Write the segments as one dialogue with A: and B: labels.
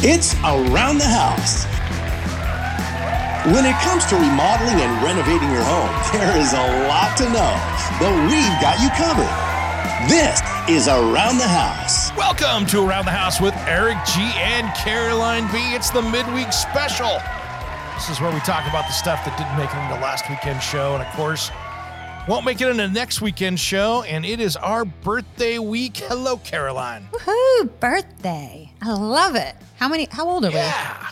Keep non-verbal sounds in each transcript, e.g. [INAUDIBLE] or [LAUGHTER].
A: It's Around the House. When it comes to remodeling and renovating your home, [LAUGHS] there is a lot to know, but we've got you covered. This is Around the House.
B: Welcome to Around the House with Eric G and Caroline B. It's the midweek special. This is where we talk about the stuff that didn't make it into last weekend's show, and of course, won't make it into next weekend's show. And it is our birthday week. Hello, Caroline.
C: Woohoo! Birthday. I love it. How many? How old are we?
B: Yeah.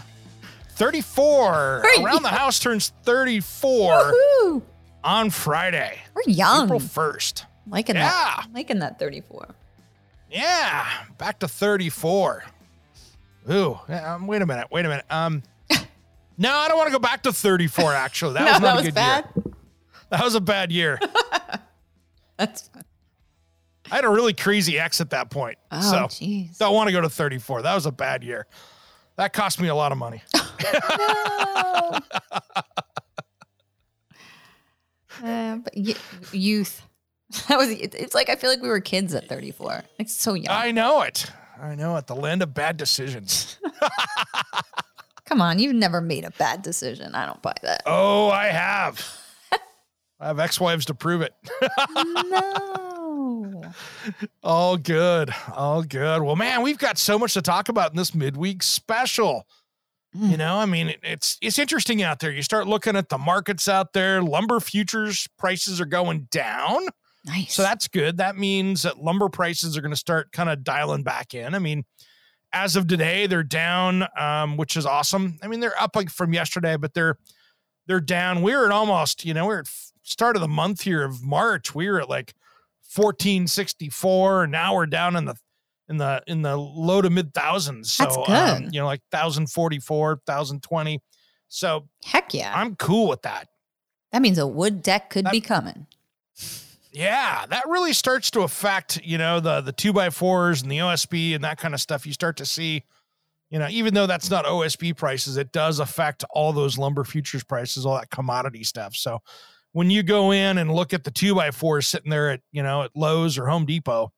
B: 34.
C: We're
B: Around the. House turns
C: we?
B: 34
C: Woohoo!
B: on Friday,
C: We're young.
B: April 1st.
C: liking
B: Yeah.
C: that. Liking that 34.
B: Yeah, back to 34. Ooh, um, wait a minute, wait a minute. Um, [LAUGHS] no, I don't want to go back to 34. Actually, that
C: no,
B: was not
C: that
B: a good
C: bad.
B: year. That was a bad year. [LAUGHS]
C: That's fine.
B: I had a really crazy ex at that point,
C: Oh,
B: so don't want to go to 34. That was a bad year. That cost me a lot of money. [LAUGHS]
C: No. Uh, but y- youth. [LAUGHS] That was. It's like I feel like we were kids at 34. Like so young.
B: I know it. I know it. The land of bad decisions.
C: Come on, you've never made a bad decision. I don't buy that.
B: Oh, I have. I have ex-wives to prove it.
C: no. [LAUGHS]
B: All good. All good. Well, man, we've got so much to talk about in this midweek special.
C: Mm.
B: You know, I mean, it- it's it's interesting out there. You start looking at the markets out there. Lumber futures prices are going down.
C: Nice.
B: So that's good. That means that lumber prices are going to start kind of dialing back in. I mean, as of today, they're down, um, which is awesome. I mean, they're up like from yesterday, but they're they're down. We're at almost, you know, we're at start of the month here of March. We were at like 1464, now we're down in the in the in the low to mid thousands. So
C: That's
B: Um, you know, like 1044, 1020. So
C: Heck yeah.
B: I'm cool with that.
C: that means a wood deck could
B: That-
C: be coming.
B: Yeah, that really starts to affect, you know, the the two by fours and the OSB and that kind of stuff. You start to see, you know, even though that's not OSB prices, it does affect all those lumber futures prices, all that commodity stuff. So when you go in and look at the two by fours sitting there at, you know, at Lowe's or Home Depot,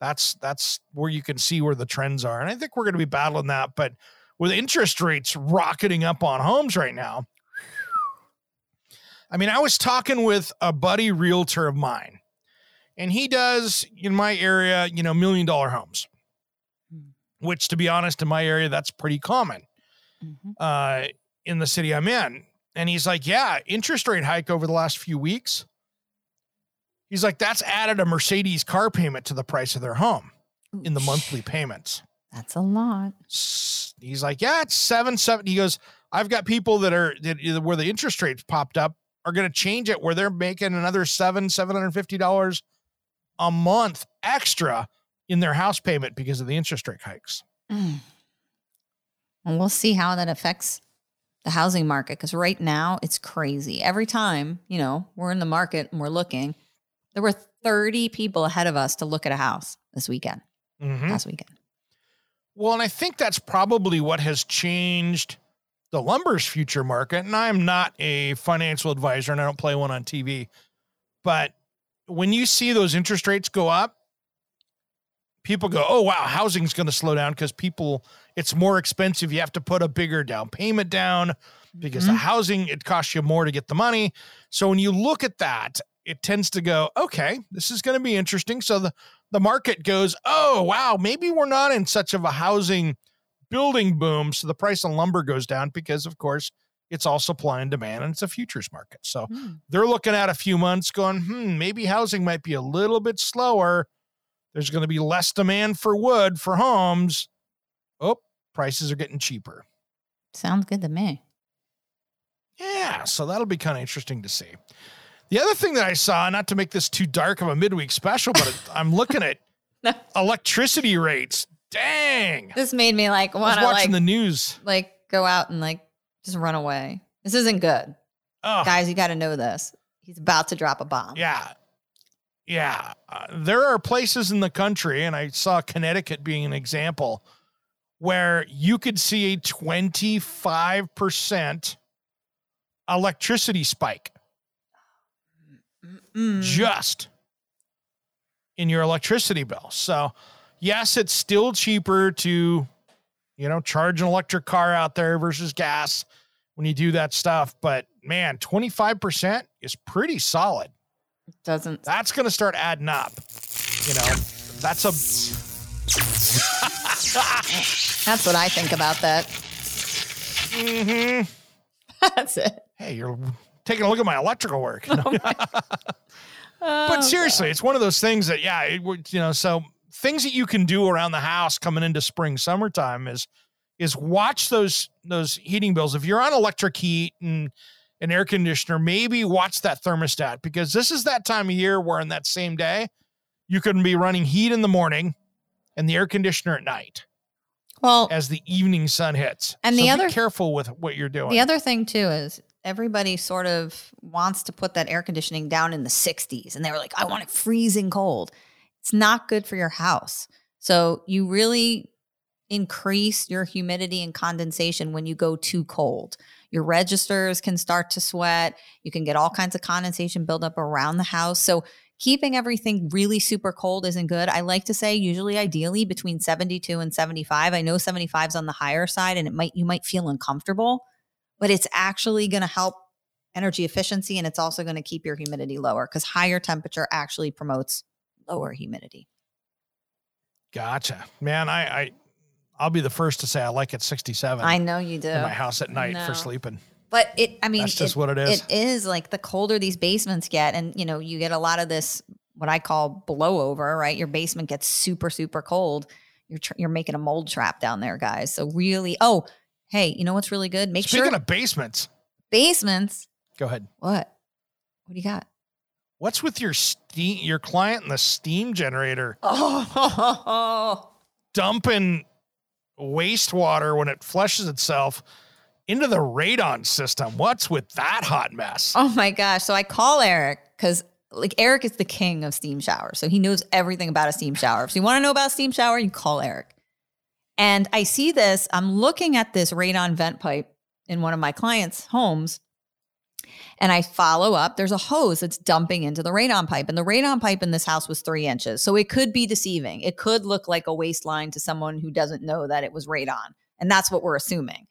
B: that's that's where you can see where the trends are. And I think we're going to be battling that. But with interest rates rocketing up on homes right now, I mean, I was talking with a buddy realtor of mine, and he does in my area, you know, million dollar homes, which to be honest, in my area, that's pretty common
C: Mhm.
B: uh, in the city I'm in. And he's like, yeah, interest rate hike over the last few weeks. He's like, that's added a Mercedes car payment to the price of their home in the monthly payments.
C: That's a lot.
B: He's like, yeah, it's seven, seven. He goes, I've got people that are that, where the interest rates popped up are going to change it where they're making another seven, seven hundred fifty dollars a month extra in their house payment because of the interest rate hikes.
C: Mm. And we'll see how that affects the housing market because right now it's crazy. Every time, you know, we're in the market and we're looking, there were 30 people ahead of us to look at a house this weekend,
B: Mhm.
C: last weekend.
B: Well, and I think that's probably what has changed the lumber's future market. And I'm not a financial advisor and I don't play one on TV. But when you see those interest rates go up, people go, oh, wow, housing's going to slow down because people, it's more expensive. You have to put a bigger down payment down because the
C: Mhm.
B: housing, it costs you more to get the money. So when you look at that, it tends to go, okay, this is going to be interesting. So the, the market goes, oh, wow, maybe we're not in such of a housing building boom. So the price of lumber goes down because, of course, it's all supply and demand and it's a futures market. So
C: Mm.
B: they're looking at a few months going, hmm, maybe housing might be a little bit slower. There's going to be less demand for wood for homes. Oh, prices are getting cheaper.
C: Sounds good to me.
B: Yeah, so that'll be kind of interesting to see. The other thing that I saw, not to make this too dark of a midweek special, but it- I'm looking at [LAUGHS] electricity rates. Dang.
C: This made me like want to
B: watching
C: like
B: the news.
C: like go out and like just run away. This isn't good.
B: Oh,
C: Guys, you got to know this. He's about to drop a bomb.
B: yeah. Yeah. Uh, there are places in the country, and I saw Connecticut being an example, where you could see a 25% electricity spike.
C: Mm.
B: just in your electricity bill. So, yes, it's still cheaper to, you know, charge an electric car out there versus gas when you do that stuff. But man, 25% is pretty solid.
C: Doesn't
B: That's going to start adding up. You know, that's a.
C: That's what I think about that.
B: Mm-hmm. [LAUGHS]
C: That's it.
B: Hey, you're taking a look at my electrical work. you [LAUGHS] know?
C: Oh, [LAUGHS]
B: but seriously, it's one of those things that, yeah, it, you know, so things that you can do around the house coming into spring, summertime is is watch those those heating bills. If you're on electric heat and an air conditioner, maybe watch that thermostat because this is that time of year where in that same day you can be running heat in the morning and the air conditioner at night
C: Well,
B: as the evening sun hits.
C: And
B: So
C: the
B: be
C: other-
B: careful with what you're doing.
C: the other thing too is everybody sort of wants to put that air conditioning down in the 60s and they were like, I want it freezing cold. It's not good for your house. So you really increase your humidity and condensation when you go too cold. Your registers can start to sweat. You can get all kinds of condensation buildup around the house. So keeping everything really super cold isn't good. I like to say usually ideally between 72 and 75. I know 75 is on the higher side and it might you might feel uncomfortable, but it's actually going to help energy efficiency and it's also going to keep your humidity lower cuz higher temperature actually promotes lower humidity.
B: Gotcha. Man, I, I I'll be the first to say I like it 67
C: I know you do.
B: in my house at night
C: No.
B: for sleeping.
C: But it, I mean,
B: That's just what it is.
C: It is like the colder these basements get, and you know, you get a lot of this what I call blowover. Right, your basement gets super, super cold. You're tr- you're making a mold trap down there, guys. So really, oh, hey, you know what's really good? Make sure
B: Speaking
C: sure
B: of basements,
C: basements.
B: go ahead.
C: What? What do you got?
B: What's with your steam your client and the steam generator [LAUGHS]
C: Oh,
B: dumping wastewater when it flushes itself into the radon system? What's with that hot mess?
C: oh my gosh! So I call Eric because like Eric is the king of steam showers, so he knows everything about a steam shower. If you want to know about a steam shower, you call Eric. And I see this. I'm looking at this radon vent pipe in one of my clients' homes. And I follow up. There's a hose that's dumping into the radon pipe. And the radon pipe in this house was three inches. So it could be deceiving. It could look like a waste line to someone who doesn't know that it was radon. And that's what we're assuming.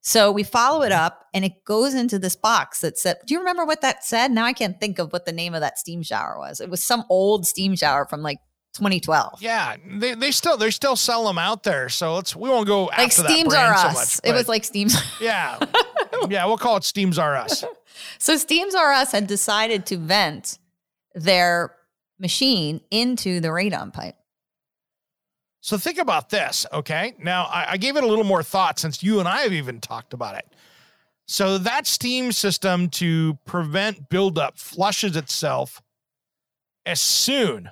C: So we follow it up and it goes into this box that said, Do you remember what that said? Now I can't think of what the name of that steam shower was. It was some old steam shower from like 2012.
B: Yeah, they, they still they still sell them out there. So let's we won't go
C: Like
B: after that
C: Steams
B: brand
C: Are
B: so
C: Us.
B: much,
C: it was like Steams.
B: yeah, yeah. We'll call it Steams Are Us. [LAUGHS]
C: So Steams R Us had decided to vent their machine into the radon pipe.
B: So think about this, okay? Now, I, I gave it a little more thought since you and I have even talked about it. So that steam system to prevent buildup flushes itself as soon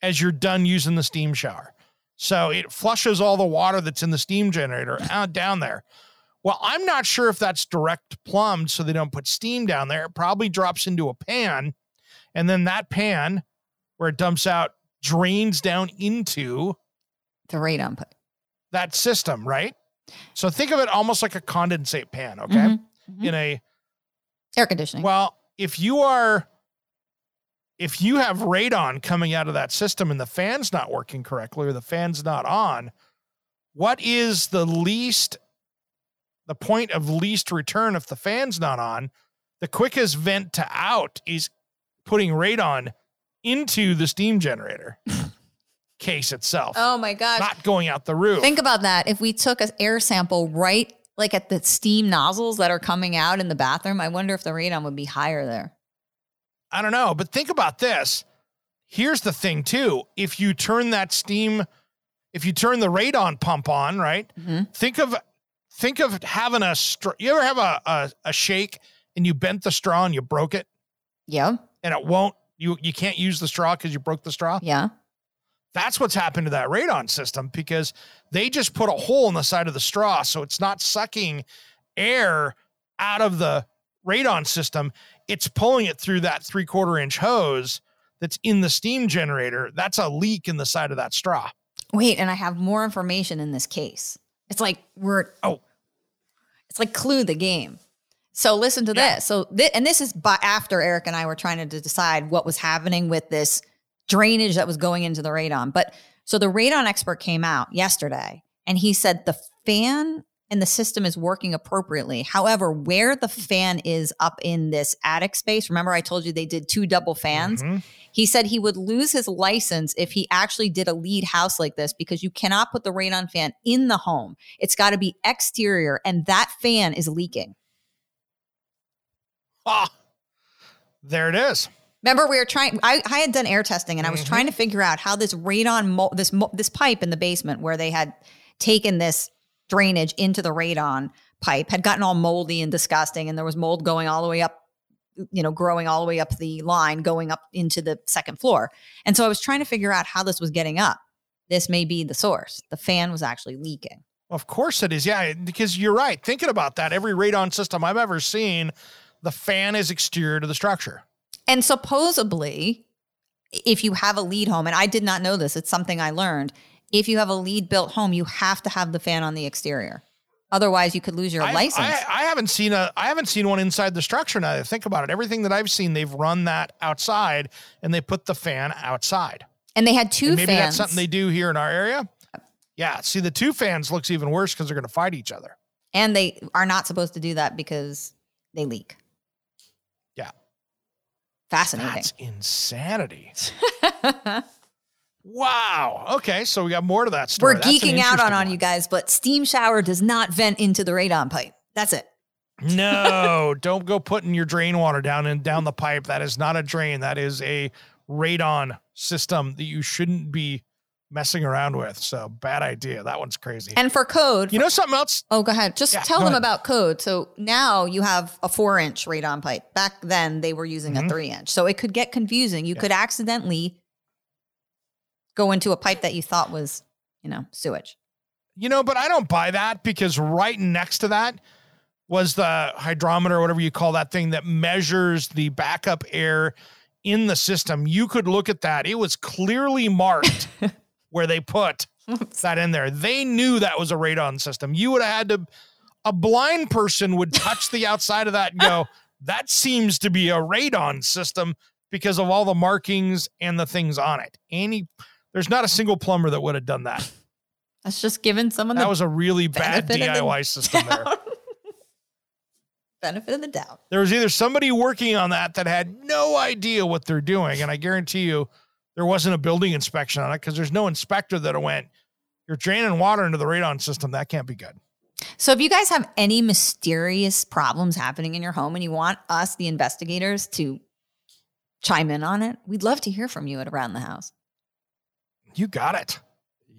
B: as you're done using the steam shower. So it flushes all the water that's in the steam generator out down there. Well, I'm not sure if that's direct plumbed so they don't put steam down there. It probably drops into a pan, and then that pan where it dumps out drains down into
C: The radon pipe.
B: that system, right? So think of it almost like a condensate pan, okay?
C: Mhm, mhm.
B: In a
C: Air conditioning.
B: well, if you are if you have radon coming out of that system and the fan's not working correctly or the fan's not on, what is the least the point of least return if the fan's not on? The quickest vent to out is putting radon into the steam generator [LAUGHS] case itself,
C: oh my gosh.
B: not going out the roof.
C: Think about that. If we took an air sample right like at the steam nozzles that are coming out in the bathroom, I wonder if the radon would be higher there.
B: I don't know, but think about this. Here's the thing too. If you turn that steam, if you turn the radon pump on, right?
C: Mhm.
B: Think of think of having a straw. You ever have a, a a shake and you bent the straw and you broke it
C: Yeah.
B: and it won't. You you can't use the straw because you broke the straw.
C: Yeah.
B: That's what's happened to that radon system because they just put a hole in the side of the straw, so it's not sucking air out of the radon system. It's pulling it through that three quarter inch hose that's in the steam generator. That's a leak in the side of that straw.
C: Wait, and I have more information in this case. It's like we're
B: Oh.
C: it's like clue the game. So listen to
B: Yeah.
C: this. So thi- and this is by after Eric and I were trying to decide what was happening with this drainage that was going into the radon. But so the radon expert came out yesterday and he said the fan and the system is working appropriately. However, where the fan is up in this attic space, remember I told you they did two double fans?
B: Mhm.
C: He said he would lose his license if he actually did a LEED house like this because you cannot put the radon fan in the home. It's got to be exterior, and that fan is leaking.
B: Ah, [LAUGHS] there it is.
C: Remember, we were trying. I, I had done air testing, and I was
B: Mhm.
C: trying to figure out how this radon, mo- this mo- this pipe in the basement where they had taken this drainage into the radon pipe had gotten all moldy and disgusting, and there was mold going all the way up, you know, growing all the way up the line, going up into the second floor. And so I was trying to figure out how this was getting up. This may be the source. The fan was actually leaking.
B: Of course it is. Yeah, because you're right. Thinking about that, every radon system I've ever seen, the fan is exterior to the structure.
C: And supposedly, if you have a LEED home, and I did not know this, it's something I learned. If you have a LEED built home, you have to have the fan on the exterior. Otherwise, you could lose your
B: I,
C: license.
B: I, I haven't seen a I haven't seen one inside the structure now that I think about it. Everything that I've seen, they've run that outside and they put the fan outside.
C: and they had two
B: And maybe
C: fans.
B: that's something they do here in our area. Yeah. See, the two fans looks even worse because they're gonna fight each other.
C: and they are not supposed to do that because they leak. Fascinating.
B: That's insanity. [LAUGHS] wow. Okay, so we got more to that story.
C: We're
B: That's
C: geeking out on, on you guys, but steam shower does not vent into the radon pipe. That's it.
B: No, [LAUGHS] don't go putting your drain water down and down the pipe. That is not a drain. That is a radon system that you shouldn't be messing around with. So bad idea. That one's crazy.
C: And for code,
B: you know something else?
C: Oh, go ahead. Just
B: Yeah,
C: tell them
B: ahead.
C: about code. So now you have a four inch radon pipe. Back then they were using
B: Mhm.
C: a three inch. So it could get confusing. You could accidentally go into a pipe that you thought was, you know, sewage.
B: You know, but I don't buy that because right next to that was the hydrometer, whatever you call that thing that measures the backup air in the system. You could look at that. It was clearly marked [LAUGHS] where they put that in there. They knew that was a radon system. You would have had to, a blind person would touch the outside of that and go, [LAUGHS] that seems to be a radon system because of all the markings and the things on it. Any, there's not a single plumber that would have done that.
C: That's just giving someone
B: That was a really bad
C: the
B: DIY system there. [LAUGHS]
C: benefit of the doubt.
B: There was either somebody working on that that had no idea what they're doing, and I guarantee you there wasn't a building inspection on it because there's no inspector that went, you're draining water into the radon system. That can't be good.
C: So if you guys have any mysterious problems happening in your home and you want us, the investigators, to chime in on it, we'd love to hear from you at Around the House.
B: You got it.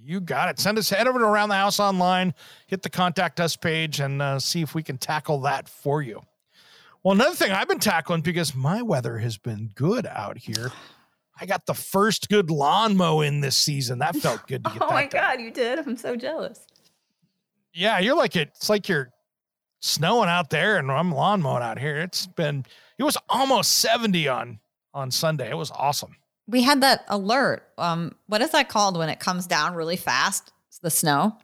B: You got it. Send us head over to Around the House online, hit the contact us page, and uh, see if we can tackle that for you. Well, another thing I've been tackling because my weather has been good out here. I got the first good lawn mow in this season. That felt good to [LAUGHS] get
C: Oh
B: that
C: my
B: done.
C: God, you did. I'm so jealous.
B: Yeah, you're like it. It's like you're snowing out there, and I'm lawn mowing out here. It's been. It was almost 70 on on Sunday. It was awesome.
C: We had that alert. Um, what is that called when it comes down really fast? It's the snow.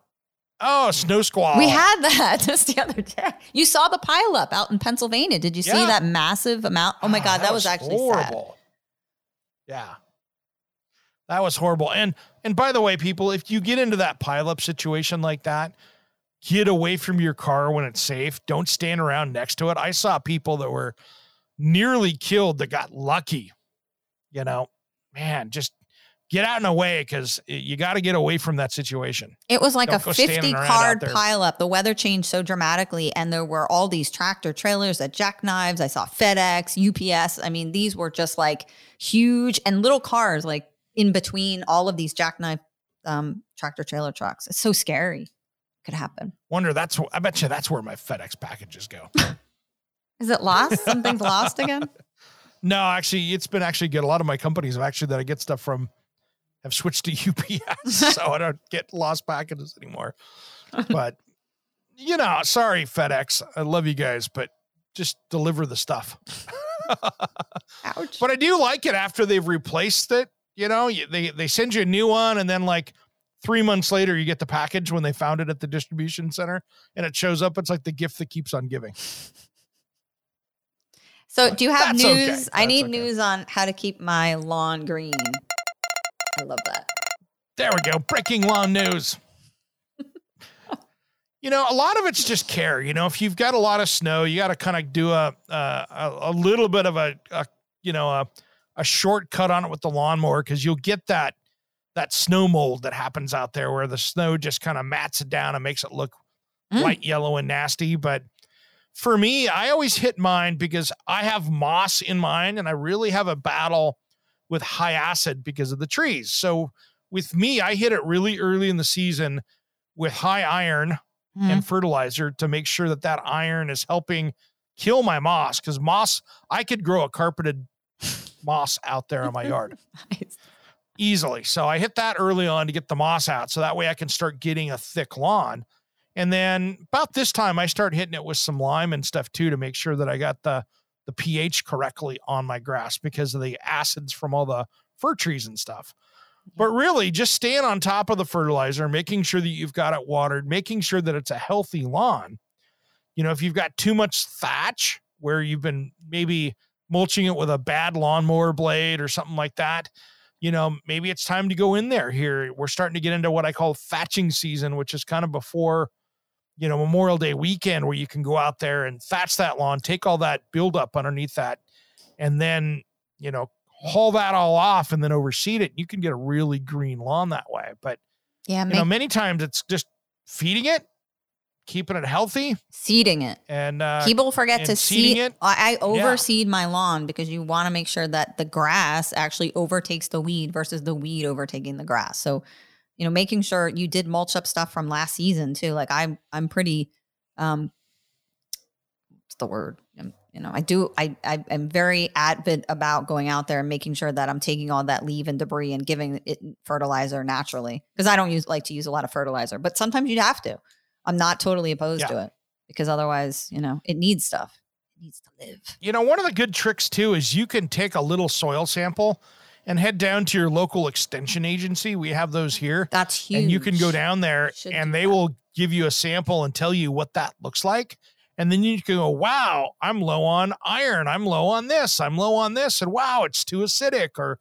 B: Oh, snow squall.
C: We had that [LAUGHS] just the other day. You saw the pileup out in Pennsylvania. Did you see that massive amount? Oh my
B: Ah,
C: God, that, was, actually sad.
B: Yeah, that was horrible. And and by the way, people, if you get into that pileup situation like that, get away from your car when it's safe. Don't stand around next to it. I saw people that were nearly killed that got lucky. You know, man, just get out and away because you got to get away from that situation.
C: It was like
B: Don't
C: a 50
B: around
C: card pileup. The weather changed so dramatically, and there were all these tractor trailers that jackknives. I saw FedEx, UPS. I mean, these were just like huge and little cars, like in between all of these jackknife um, tractor trailer trucks. It's so scary. could happen.
B: Wonder that's I bet you that's where my FedEx packages go.
C: Is it lost? Something's lost again? [LAUGHS]
B: no, actually, it's been actually good. A lot of my companies have actually that I get stuff from have switched to [LAUGHS] UPS, [LAUGHS] so I don't get lost packages anymore. [LAUGHS] But you know, sorry FedEx, I love you guys, but just deliver the stuff.
C: Ouch.
B: But I do like it after they've replaced it. You know, you- they they send you a new one, and then like three months later, you get the package when they found it at the distribution center, and it shows up. It's like the gift that keeps on giving.
C: So, do you have
B: That's okay.
C: news? I need
B: okay.
C: news on how to keep my lawn green. I love that.
B: There we go. Breaking lawn news. [LAUGHS] you know, a lot of it's just care. You know, if you've got a lot of snow, you got to kind of do a, uh, a a little bit of a, a you know a a shortcut on it with the lawnmower because you'll get that that snow mold that happens out there where the snow just kind of mats it down and makes it look
C: Mm.
B: white, yellow, and nasty. But for me, I always hit mine because I have moss in mine and I really have a battle with high acid because of the trees. So with me, I hit it really early in the season with high iron
C: Mhm.
B: and fertilizer to make sure that that iron is helping kill my moss because moss, I could grow a carpeted moss out there in my yard [LAUGHS]
C: Nice.
B: easily. So I hit that early on to get the moss out. So that way I can start getting a thick lawn. And then about this time I start hitting it with some lime and stuff too to make sure that I got the the pH correctly on my grass because of the acids from all the fir trees and stuff. But really just staying on top of the fertilizer, making sure that you've got it watered, making sure that it's a healthy lawn. You know, if you've got too much thatch where you've been maybe mulching it with a bad lawnmower blade or something like that, you know, maybe it's time to go in there here. We're starting to get into what I call thatching season, which is kind of before, you know, Memorial Day weekend where you can go out there and thatch that lawn, take all that buildup underneath that, and then, you know, haul that all off and then overseed it. You can get a really green lawn that way. But,
C: Yeah,
B: you
C: make,
B: know, many times it's just feeding it, keeping it healthy,
C: seeding it.
B: and uh,
C: People forget to seed.
B: it.
C: I, I
B: Yeah.
C: overseed my lawn because you want to make sure that the grass actually overtakes the weed versus the weed overtaking the grass. So, you know, making sure you did mulch up stuff from last season too. Like I'm, I'm pretty, um, what's the word? Um, you know, I do, I, I am very advent about going out there and making sure that I'm taking all that leaf and debris and giving it fertilizer naturally. Because I don't use like to use a lot of fertilizer, but sometimes you'd have to. I'm not totally opposed
B: Yeah.
C: to it because otherwise, you know, it needs stuff. It needs to live.
B: You know, one of the good tricks too is you can take a little soil sample and head down to your local extension agency. We have those here.
C: That's huge.
B: And you can go down there
C: Should
B: and they
C: that.
B: will give you a sample and tell you what that looks like. And then you can go, wow, I'm low on iron. I'm low on this. I'm low on this. And wow, it's too acidic or,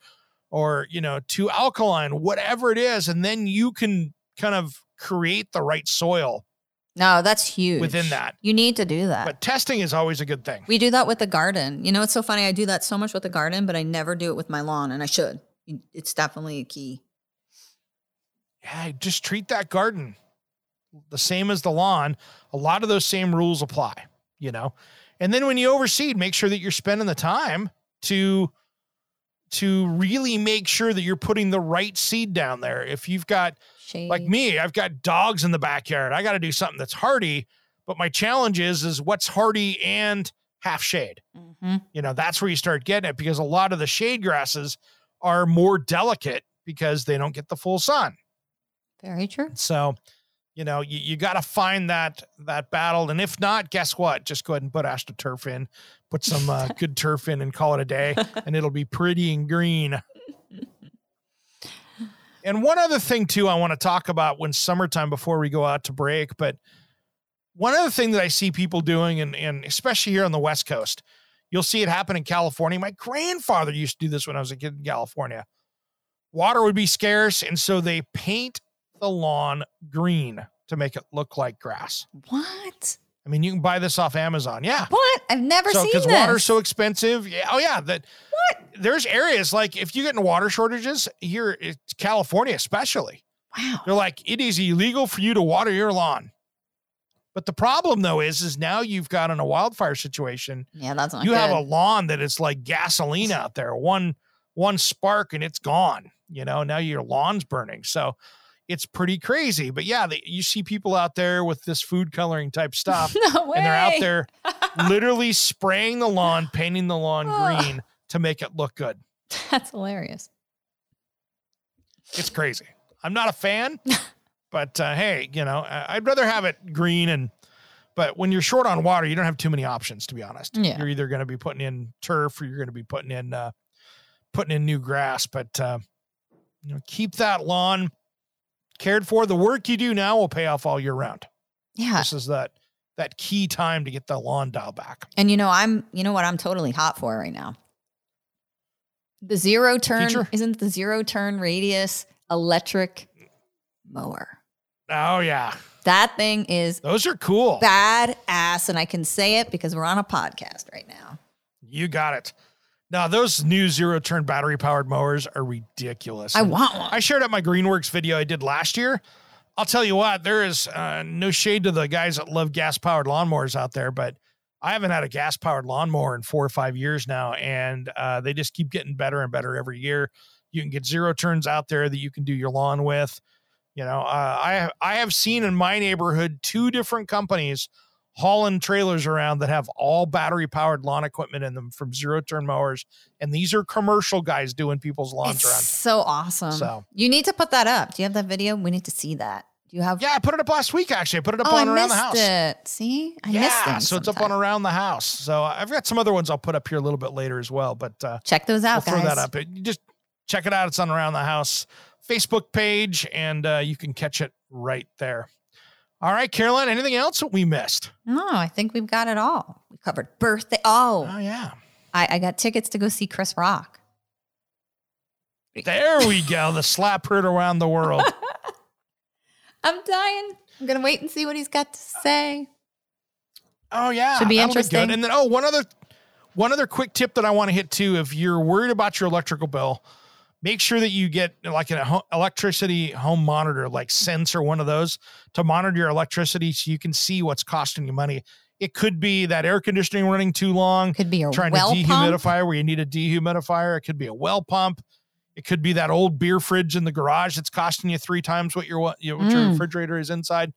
B: or, you know, too alkaline, whatever it is. And then you can kind of create the right soil.
C: No, that's huge.
B: Within that.
C: You need to do that.
B: But testing is always a good thing.
C: we do that with the garden. You know, it's so funny. I do that so much with the garden, but I never do it with my lawn, and I should. It's definitely a key.
B: yeah, just treat that garden the same as the lawn. A lot of those same rules apply, you know. And then when you overseed, make sure that you're spending the time to to really make sure that you're putting the right seed down there. If you've got
C: Shade.
B: like me, I've got dogs in the backyard. I got to do something that's hardy, but my challenge is is what's hardy and half shade.
C: Mhm.
B: You know, that's where you start getting it because a lot of the shade grasses are more delicate because they don't get the full sun.
C: Very true.
B: So, you know, you, you got to find that that battle, and if not, guess what? Just go ahead and put astroturf in, put some uh, [LAUGHS] good turf in, and call it a day, and it'll be pretty and green. [LAUGHS] And one other thing too, I want to talk about when summertime before we go out to break, but one other thing that I see people doing, and and especially here on the West Coast, you'll see it happen in California. My grandfather used to do this when I was a kid in California. Water would be scarce, and so they paint the lawn green to make it look like grass.
C: What?
B: I mean, you can buy this off Amazon. Yeah.
C: What? I've never
B: So
C: seen
B: because water's so expensive. Yeah. Oh yeah. That what? There's areas like if you get in water shortages here, it's California especially.
C: wow.
B: They're like it is illegal for you to water your lawn. But the problem though is, is now you've got in a wildfire situation,
C: Yeah, that's not
B: you
C: good.
B: have a lawn that is like gasoline out there. One one spark and it's gone. You know, now your lawn's burning. So it's pretty crazy. But yeah, they, you see people out there with this food coloring type stuff, [LAUGHS]
C: No
B: and they're out there [LAUGHS] literally spraying the lawn, painting the lawn
C: Oh.
B: green to make it look good.
C: That's hilarious.
B: It's crazy. I'm not a fan, [LAUGHS] but uh, hey, you know, I'd rather have it green and. But when you're short on water, you don't have too many options. To be honest,
C: Yeah.
B: you're either going to be putting in turf or you're going to be putting in uh, putting in new grass. But uh, you know, keep that lawn cared for. The work you do now will pay off all year round.
C: Yeah.
B: This is that that key time to get the lawn dial back.
C: And you know, I'm you know what I'm totally hot for right now. The zero turn
B: Feature?
C: isn't the zero turn radius electric mower.
B: Oh yeah,
C: That thing is
B: those are cool.
C: badass, and I can say it because we're on a podcast right now.
B: You got it. Now those new zero turn battery powered mowers are ridiculous.
C: I
B: And
C: want one.
B: I shared up my Greenworks video I did last year. I'll tell you what, there is uh, no shade to the guys that love gas powered lawnmowers out there, but I haven't had a gas powered lawnmower in four or five years now, and uh, they just keep getting better and better every year. You can get zero turns out there that you can do your lawn with. You know, uh, I I have seen in my neighborhood two different companies hauling trailers around that have all battery powered lawn equipment in them from zero turn mowers, and these are commercial guys doing people's lawns
C: It's
B: around.
C: so awesome.
B: So.
C: you need to put that up. Do you have that video? We need to see that. Do you have?
B: Yeah, I put it up last week. Actually, I put it up
C: oh, I
B: on around
C: missed
B: the house.
C: it. See, I missed
B: yeah,
C: it.
B: so it's up on around the house. So I've got some other ones I'll put up here a little bit later as well. But uh,
C: Check those
B: we'll
C: out,
B: throw
C: guys.
B: that up. You just check it out. It's on around the house Facebook page, and uh, you can catch it right there. All right, Caroline. Anything else that we missed?
C: No, I think we've got it all. We covered birthday. Oh,
B: Oh yeah,
C: I, I got tickets to go see Chris Rock.
B: there we go. The slap heard around the world. [LAUGHS]
C: I'm dying. I'm gonna wait and see what he's got to say.
B: Oh yeah,
C: Should be
B: that'll
C: interesting.
B: good. And then oh, one other one other quick tip that I want to hit too. If you're worried about your electrical bill, make sure that you get like an electricity home monitor, like Sense or one of those, to monitor your electricity so you can see what's costing you money. It could be that air conditioning running too long,
C: Could be your
B: trying
C: well
B: to
C: pump.
B: where you need a dehumidifier. It could be a well pump. It could be that old beer fridge in the garage that's costing you three times what your what, what your
C: Mm.
B: refrigerator is inside.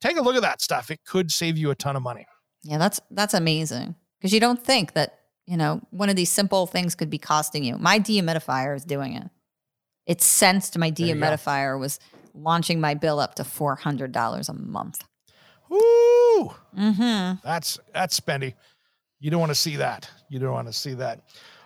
B: Take a look at that stuff. It could save you a ton of money.
C: Yeah, that's that's amazing because you don't think that you know one of these simple things could be costing you. My dehumidifier is doing it. It sensed my
B: There you go.
C: dehumidifier was launching my bill up to four hundred dollars a month.
B: Ooh,
C: Mm-hmm.
B: That's that's spendy. You don't want to see that. You don't want to see that.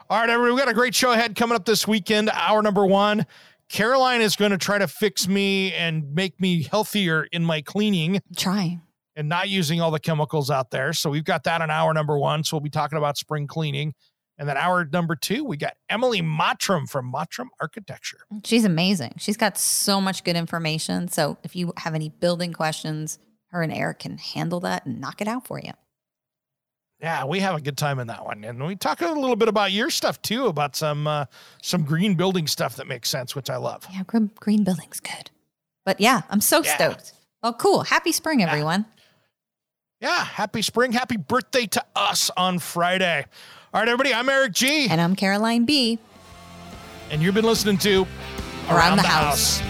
B: All right, everybody, we got a great show ahead coming up this weekend. Hour number one. Caroline is going to try to fix me and make me healthier in my cleaning
C: Trying.
B: And not using all the chemicals out there. So we've got that in hour number one. So we'll be talking about spring cleaning. And then hour number two, we got Emily Mottram from Mottram Architecture.
C: She's amazing. She's got so much good information. So if you have any building questions, her and Eric can handle that and knock it out for you.
B: Yeah, we have a good time in that one, and we talk a little bit about your stuff too, about some uh, some green building stuff that makes sense, which I love.
C: Yeah, green, green building's good. But yeah, I'm so
B: Yeah.
C: stoked. Oh, cool. Happy spring, everyone.
B: Yeah, happy spring, happy birthday to us on Friday. All right, everybody, I'm Eric G,
C: And I'm Caroline B.
B: and you've been listening to
C: Around the House.
D: somewhere